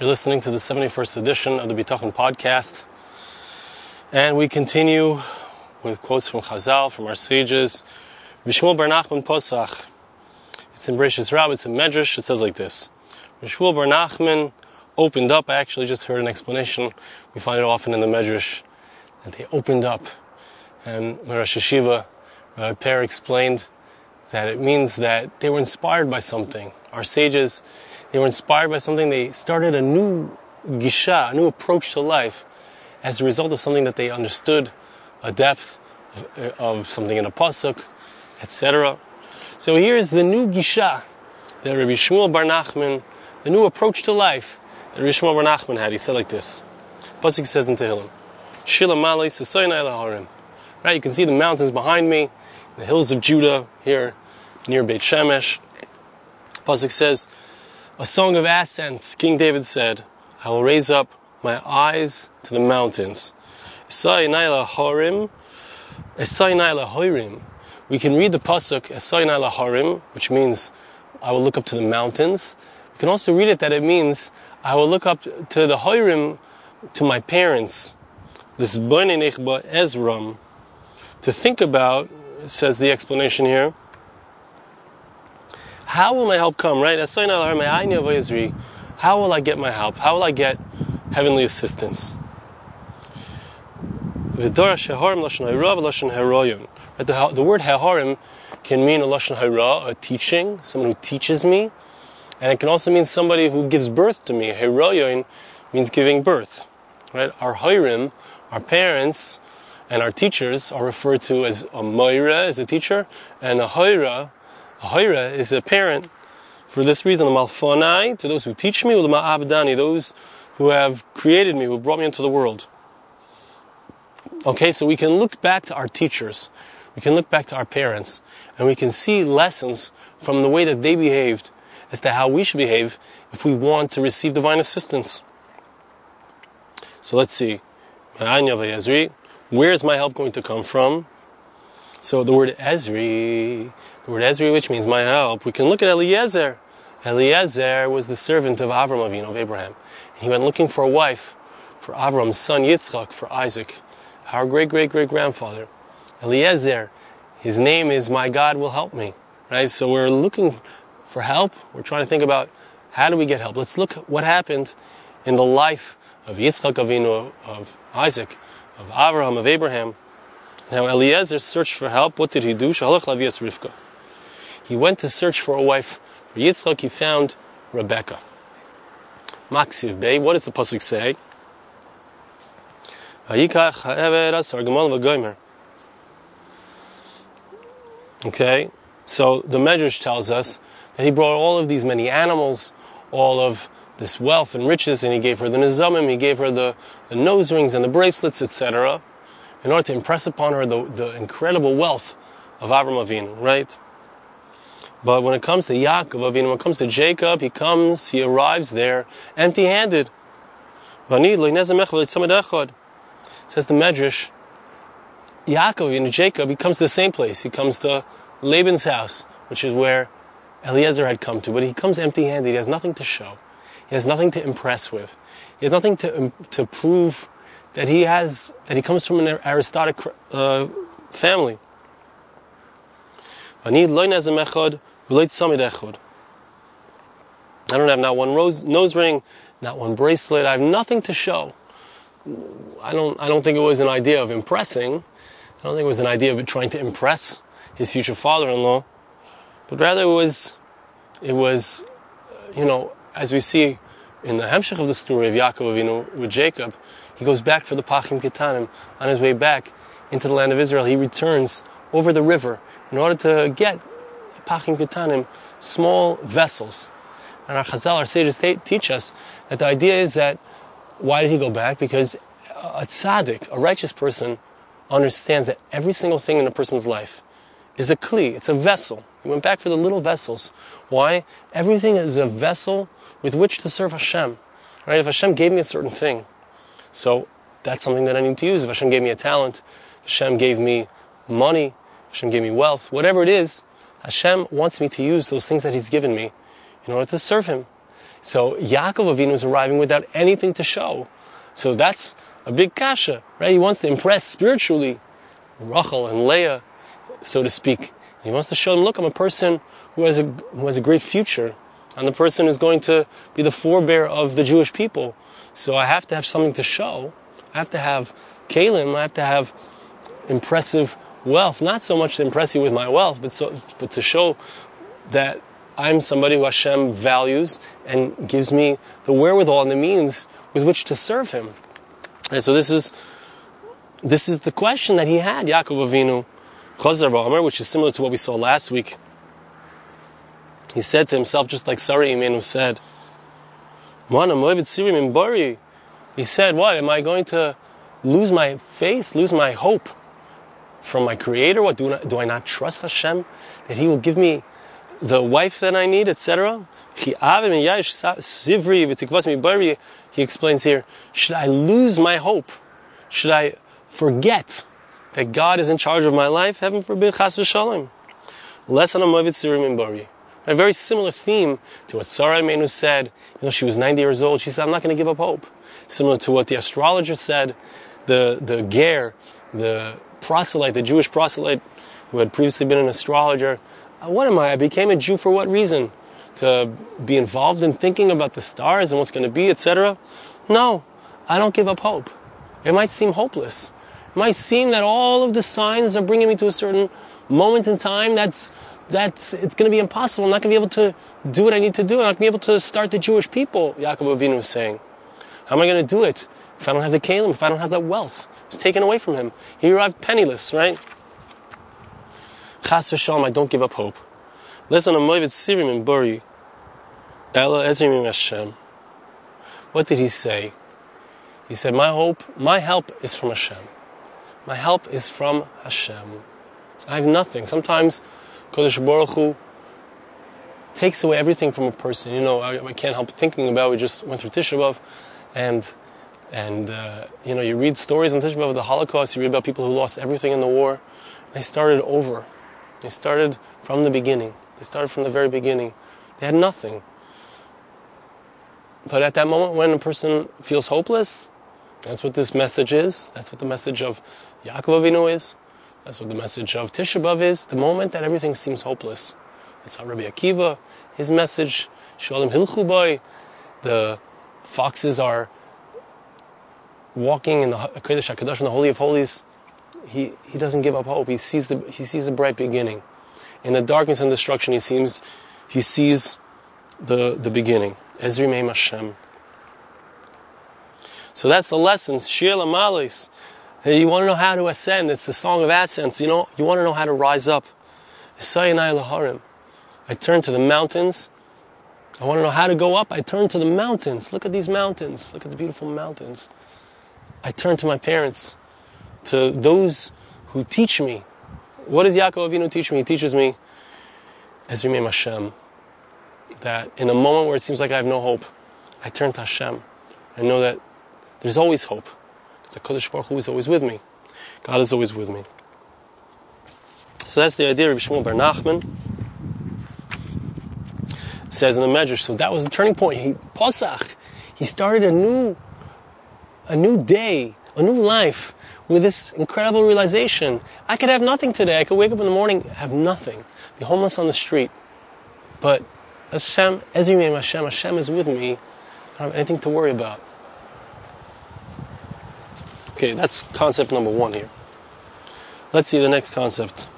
You're listening to the 71st edition of the Bitachon podcast. And we continue with quotes from Chazal, from our sages. Vishmul Bar Nachman Posach. It's in Bereshis Rab, it's in Medrash, it says like this. Vishmul Bar Nachman opened up, I actually just heard an explanation. We find it often in the Medrash that they opened up. And Rosh Hashiva, Rabbi Per explained that it means that they were inspired by something. Our sages, they were inspired by something. They started a new gisha, a new approach to life as a result of something that they understood, a depth of, eh, of something in a pasuk, etc. So here's the new gisha that Rabbi Shmuel Bar Nachman, the new approach to life that Rabbi Shmuel Bar Nachman had. He said like this. Pasuk says in Tehillim, Shila Malay Harim. Right, you can see the mountains behind me, the hills of Judah here near Beit Shemesh. Pasuk says, a song of ascents, King David said, I will raise up my eyes to the mountains. Esainaila Horim, Esainaila Horim. We can read the pasuk Harim, which means I will look up to the mountains. We can also read it that it means I will look up to the Horim, to my parents. This Ezram. To think about, says the explanation here, how will my help come, right? How will I get my help? How will I get heavenly assistance? The, the word heharim can mean a lashon hora'ah, a teaching, someone who teaches me, and it can also mean somebody who gives birth to me. Heroyon means giving birth, right? Our hirim, our parents, and our teachers are referred to as a moira, as a teacher, and a hoira, a hoira is a parent. For this reason, malfonai, to those who teach me, ma'abdani, those who have created me, who brought me into the world. Okay, so we can look back to our teachers, we can look back to our parents, and we can see lessons from the way that they behaved as to how we should behave if we want to receive divine assistance. So let's see. Where is my help going to come from? So the word Ezri, the word Ezri, which means my help, we can look at Eliezer. Eliezer was the servant of Avram Avinu, of Abraham. And he went looking for a wife for Avram's son Yitzchak, for Isaac, our great great great grandfather. Eliezer, his name is My God Will Help Me. Right? So we're looking for help. We're trying to think about how do we get help. Let's look at what happened in the life of Yitzchak Avinu, of Isaac, of Abraham, of Abraham. Now Eliezer searched for help. What did he do? He went to search for a wife for Yitzchak. He found Rebecca. Maksiv Bey. What does the pasuk say? Okay, so the Medrash tells us that he brought all of these many animals, all of this wealth and riches, and he gave her the nizamim, he gave her the, the nose rings and the bracelets, etc in order to impress upon her the, the incredible wealth of Avram Avinu, right? But when it comes to Yaakov Avinu, when it comes to Jacob, he comes, he arrives there empty-handed. Says the Medrash, Yaakov and Jacob, he comes to the same place. He comes to Laban's house, which is where Eliezer had come to, but he comes empty-handed. He has nothing to show. He has nothing to impress with. He has nothing to, to prove that he has that he comes from an aristocratic uh, family. I don't have not one rose, nose ring, not one bracelet. I have nothing to show. I don't. I don't think it was an idea of impressing. I don't think it was an idea of trying to impress his future father-in-law, but rather it was. It was, you know, as we see in the hemshech of the story of Yaakov Avinu with Jacob, he goes back for the Pachim Ketanim. On his way back into the land of Israel, he returns over the river in order to get Pachim Ketanim, small vessels. And our Chazal, our sages state, teach us that the idea is that why did he go back? Because a tzaddik, a righteous person, understands that every single thing in a person's life is a kli, it's a vessel. He went back for the little vessels. Why? Everything is a vessel with which to serve Hashem. Right? If Hashem gave me a certain thing, so that's something that I need to use. If Hashem gave me a talent, Hashem gave me money, Hashem gave me wealth, whatever it is, Hashem wants me to use those things that He's given me in order to serve Him. So Yaakov Avinu is arriving without anything to show. So that's a big kasha, right? He wants to impress spiritually Rachel and Leah, so to speak. He wants to show them, look, I'm a person who has a, who has a great future. I'm the person who's going to be the forebear of the Jewish people. So I have to have something to show. I have to have kalim. I have to have impressive wealth. Not so much to impress you with my wealth, but, so, but to show that I'm somebody who Hashem values and gives me the wherewithal and the means with which to serve Him. And so this is this is the question that he had, Yaakov Avinu, Chazar which is similar to what we saw last week. He said to himself, just like Sarah Imenu said, he said, What? Am I going to lose my faith, lose my hope from my Creator? What? Do, do I not trust Hashem that He will give me the wife that I need, etc.? He explains here, should I lose my hope? Should I forget that God is in charge of my life? Heaven forbid, chas v'shalom. Less on a movid sirim in bari. A very similar theme to what Sarah Imenu said. You know, she was 90 years old. She said, I'm not going to give up hope. Similar to what the astrologer said, the, the ger, the proselyte, the Jewish proselyte who had previously been an astrologer. Uh, what am I? I became a Jew for what reason? To be involved in thinking about the stars and what's going to be, etc. No, I don't give up hope. It might seem hopeless. It might seem that all of the signs are bringing me to a certain moment in time that's that's it's going to be impossible. I'm not going to be able to do what I need to do. I'm not going to be able to start the Jewish people. Yaakov Avinu was saying, "How am I going to do it if I don't have the kalim? If I don't have that wealth? It's taken away from him. He arrived penniless, right? Chas v'shalom, I don't give up hope. Listen, Amoyvet Sirim in Buri, Ezrim Hashem. What did he say? He said, "My hope, my help is from Hashem. My help is from Hashem. I have nothing. Sometimes." Kodesh Baruch Hu takes away everything from a person. You know, I, I can't help thinking about. We just went through Tisha B'av, and and uh, you know, you read stories on Tisha B'av of the Holocaust. You read about people who lost everything in the war. They started over. They started from the beginning. They started from the very beginning. They had nothing. But at that moment, when a person feels hopeless, that's what this message is. That's what the message of Yaakov Avinu is. That's what the message of Tisha B'Av is. The moment that everything seems hopeless. That's how Rabbi Akiva, his message, Shalom Hilchubai, the foxes are walking in the Kodesh HaKadosh, in the Holy of Holies. He, he doesn't give up hope. He sees the, he sees a bright beginning. In the darkness and destruction, he seems, he sees the, the beginning. Ezri Meim Hashem. So that's the lessons. Shir Lamalis. You want to know how to ascend. It's a song of ascents. You know, you want to know how to rise up. I turn to the mountains. I want to know how to go up. I turn to the mountains. Look at these mountains. Look at the beautiful mountains. I turn to my parents, to those who teach me. What does Yaakov Avinu teach me? He teaches me, as Rimei Hashem, that in a moment where it seems like I have no hope, I turn to Hashem. I know that there's always hope. The Kodesh Baruch Hu is always with me. God is always with me. So that's the idea of Shmuel Bar Nachman says in the Medrash. So that was the turning point. He Pesach. He started a new, a new day, a new life with this incredible realization. I could have nothing today. I could wake up in the morning, have nothing, be homeless on the street. But Hashem, Ezri Hashem, Hashem is with me. I don't have anything to worry about. Okay, that's concept number one here. Let's see the next concept.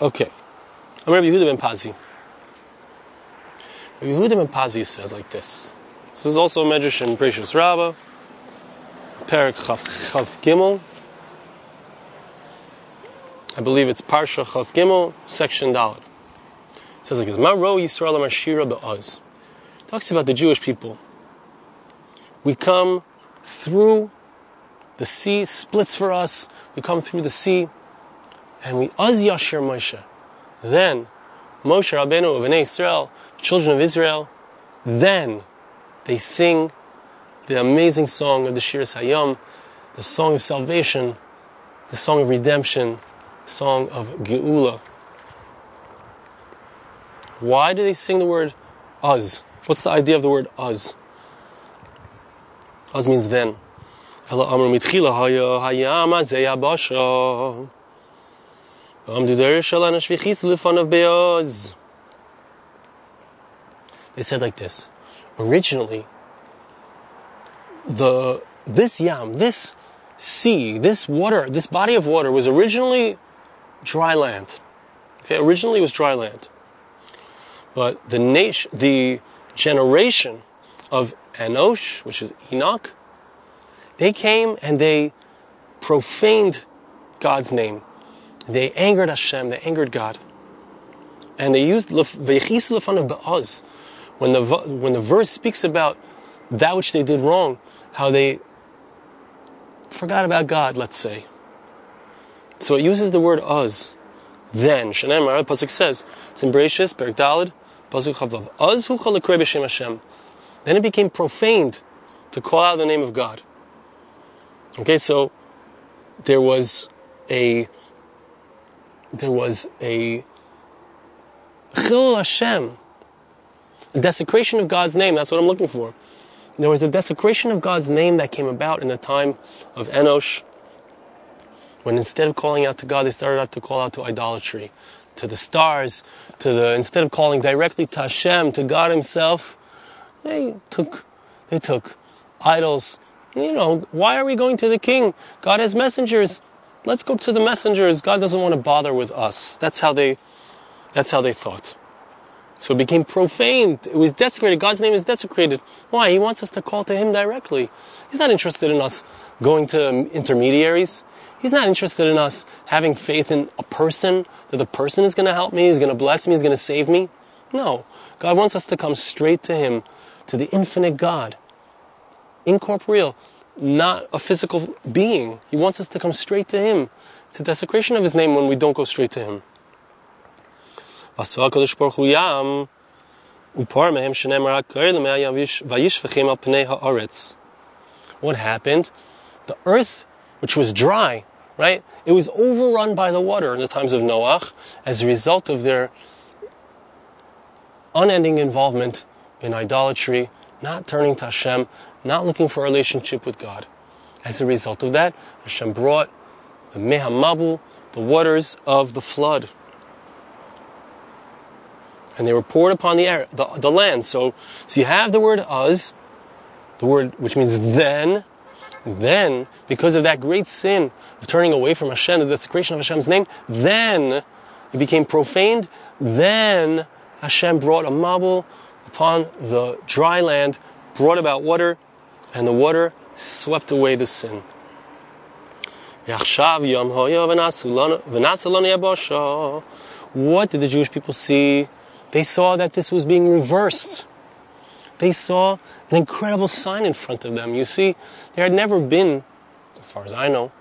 Okay. Rabbi Yehuda ben Pazi. Rabbi Yehuda ben Pazi says like this. This is also a medrash in Bereshit Rabbah, Perak Chav, Chav Gimel. I believe it's Parsha Chav Gimel, section Dalet. It says like this: Ma ro Yisrael Mashira be'oz talks about the Jewish people. We come through the sea, splits for us. We come through the sea, and we az yashir Moshe. Then Moshe Rabbeinu of Israel, children of Israel, then they sing the amazing song of the Shiras Hayam, the song of salvation, the song of redemption, the song of Geula. Why do they sing the word uz? What's the idea of the word az? Az means then. They said like this. Originally, the this yam, this sea, this water, this body of water was originally dry land. Okay, originally it was dry land. But the nation, the generation of Enosh, which is Enoch, they came and they profaned God's name. They angered Hashem, they angered God. And they used Veichis of Ba'az. When the, when the verse speaks about that which they did wrong, how they forgot about God, let's say. So it uses the word uz. Then, Shanem Pasuk says, it's in Bereshis, Perik Dalid, Then it became profaned to call out the name of God. Okay, so there was a there was a chil Hashem, a desecration of God's name. That's what I'm looking for. There was a desecration of God's name that came about in the time of Enosh, when instead of calling out to God, they started out to call out to idolatry, to the stars, to the instead of calling directly to Hashem, to God Himself, they took they took idols. You know, why are we going to the king? God has messengers. Let's go to the messengers. God doesn't want to bother with us. That's how they that's how they thought. So it became profaned. It was desecrated. God's name is desecrated. Why? He wants us to call to Him directly. He's not interested in us going to intermediaries. He's not interested in us having faith in a person, that the person is going to help me, is going to bless me, is going to save me. No. God wants us to come straight to Him, to the infinite God, incorporeal, not a physical being. He wants us to come straight to Him. It's a desecration of His name when we don't go straight to Him. What happened? The earth, which was dry, right? It was overrun by the water in the times of Noach as a result of their unending involvement in idolatry, not turning to Hashem, not looking for a relationship with God. As a result of that, Hashem brought the Mehamabu, the waters of the flood and they were poured upon the air, the, the land. So, so you have the word uz, the word which means then, then, because of that great sin of turning away from Hashem, the desecration of Hashem's name, then it became profaned. Then Hashem brought a mabul upon the dry land, brought about water, and the water swept away the sin. What did the Jewish people see? They saw that this was being reversed. They saw an incredible sign in front of them. You see, there had never been, as far as I know,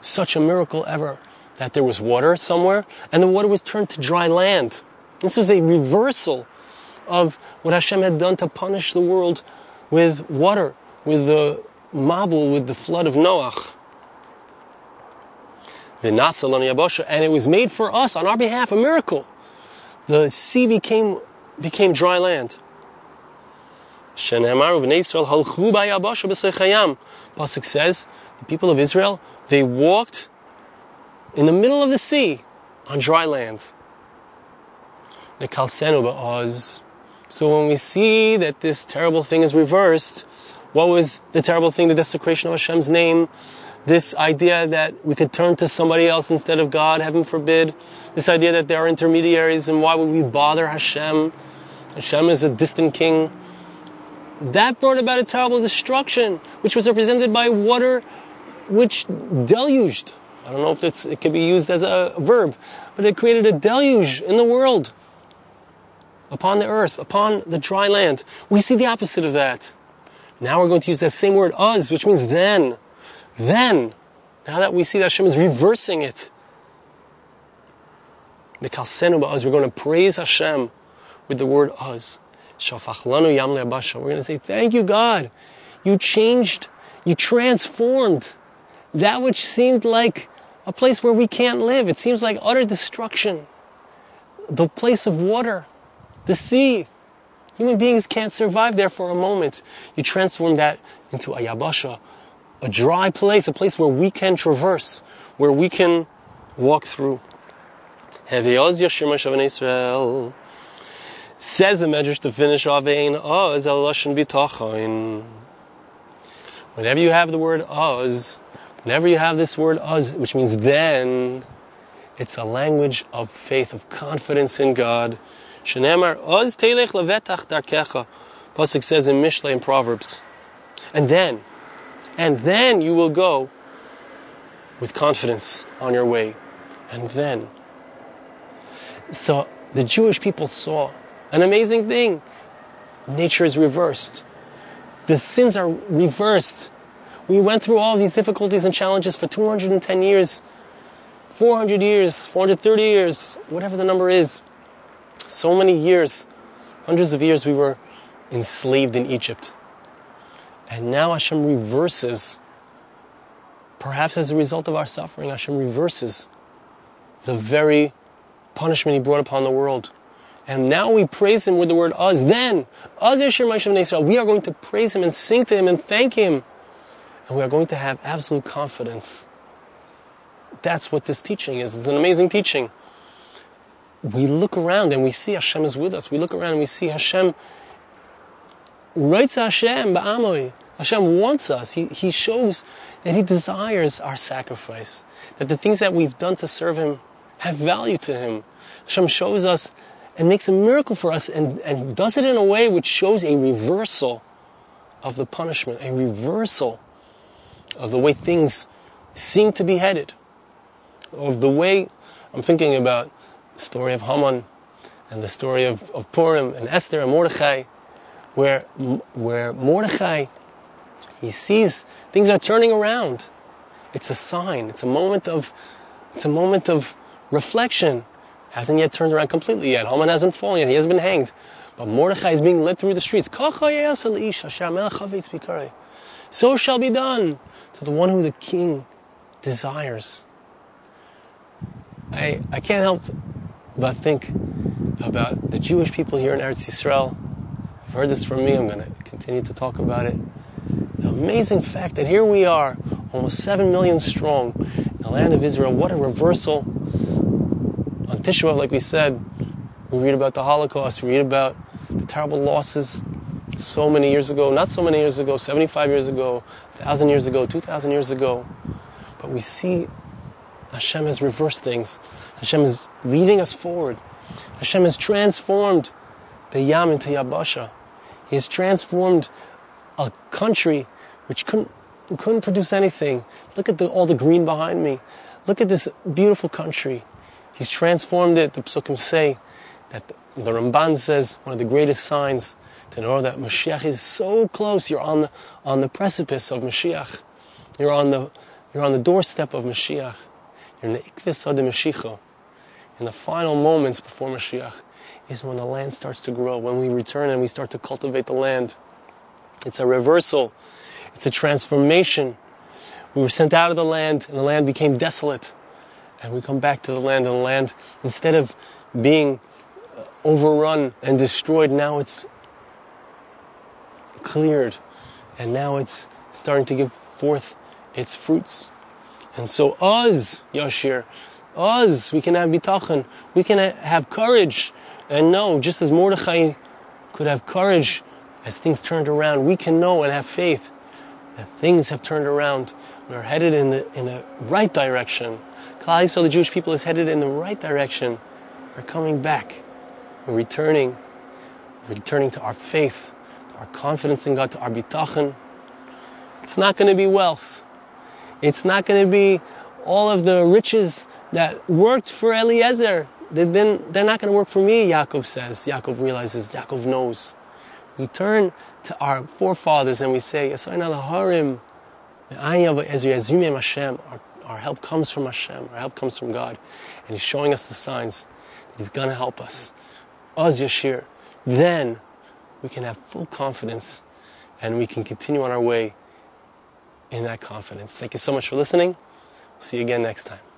such a miracle ever that there was water somewhere and the water was turned to dry land. This was a reversal of what Hashem had done to punish the world with water, with the Mabul, with the flood of Noach. And it was made for us on our behalf, a miracle the sea became, became dry land. Pasuk says, the people of Israel, they walked in the middle of the sea on dry land. So when we see that this terrible thing is reversed, what was the terrible thing? The desecration of Hashem's name, this idea that we could turn to somebody else instead of God, heaven forbid, this idea that there are intermediaries and why would we bother Hashem? Hashem is a distant king. That brought about a terrible destruction, which was represented by water which deluged. I don't know if it could be used as a verb, but it created a deluge in the world, upon the earth, upon the dry land. We see the opposite of that. Now we're going to use that same word, us, which means then. Then, now that we see that Hashem is reversing it, we're going to praise Hashem with the word uz. Shafachlanu yam le'abasha. We're going to say, thank you, God. You changed, you transformed that which seemed like a place where we can't live. It seems like utter destruction. The place of water. The sea. Human beings can't survive there for a moment. You transform that into a yabasha, a dry place, a place where we can traverse, where we can walk through. Says the Medrash to finish Avein Oz El Lashon Whenever you have the word Oz, whenever you have this word Oz, which means then, it's a language of faith, of confidence in God. Shenemar Oz Telech Levetach Darkecha. Pasuk says in Mishle in Proverbs. And then, and then you will go with confidence on your way. And then. So the Jewish people saw an amazing thing. Nature is reversed. The sins are reversed. We went through all these difficulties and challenges for 210 years, 400 years, 430 years, whatever the number is. So many years, hundreds of years, we were enslaved in Egypt. And now Hashem reverses, perhaps as a result of our suffering, Hashem reverses the very punishment he brought upon the world. And now we praise him with the word "us." Then, "us Israel." We are going to praise him and sing to him and thank him, and we are going to have absolute confidence. That's what this teaching is. It's an amazing teaching. We look around and we see Hashem is with us. We look around and we see Hashem. Writes Hashem ba'amoy. Hashem wants us. He, he shows that He desires our sacrifice. That the things that we've done to serve Him have value to Him. Hashem shows us and makes a miracle for us and, and does it in a way which shows a reversal of the punishment, a reversal of the way things seem to be headed, of the way I'm thinking about the story of Haman and the story of, of Purim and Esther and Mordechai, where, where Mordechai, he sees things are turning around. It's a sign. It's a moment of, it's a moment of reflection hasn't yet turned around completely yet. Haman hasn't fallen yet. He hasn't been hanged. But Mordechai is being led through the streets. So shall be done to the one who the king desires. I, I can't help but think about the Jewish people here in Eretz Yisrael. You've heard this from me. I'm going to continue to talk about it. The amazing fact that here we are, almost 7 million strong, in the land of Israel. What a reversal Like we said, we read about the Holocaust, we read about the terrible losses so many years ago, not so many years ago, 75 years ago, 1,000 years ago, 2,000 years ago. But we see Hashem has reversed things. Hashem is leading us forward. Hashem has transformed the Yam into Yabasha. He has transformed a country which couldn't, couldn't produce anything. Look at the, all the green behind me. Look at this beautiful country. He's transformed it. The psukim say that the, Ramban says one of the greatest signs to know that Mashiach is so close. You're on the on the precipice of Mashiach. You're on the you're on the doorstep of Mashiach. You're in the ikvis of the Mashiach. In the final moments before Mashiach is when the land starts to grow. When we return and we start to cultivate the land. It's a reversal. It's a transformation. We were sent out of the land and the land became desolate and we come back to the land, and the land, instead of being uh, overrun and destroyed, now it's cleared, and now it's starting to give forth its fruits. And so, us, Yashir, us, we can have bitachon, we can have courage, and know, just as Mordechai could have courage as things turned around, we can know and have faith that things have turned around. We're headed in the, in the right direction. Klal so the Jewish people is headed in the right direction. We're coming back. We're returning. We're returning to our faith, our confidence in God, to our bitachon. It's not going to be wealth. It's not going to be all of the riches that worked for Eliezer. They're not going to work for me, Yaakov says. Yaakov realizes, Yaakov knows. We turn to our forefathers and we say, Harim, our our help comes from Hashem. Our help comes from God. And He's showing us the signs that He's going to help us. Oz Yashir. Then we can have full confidence and we can continue on our way in that confidence. Thank you so much for listening. See you again next time.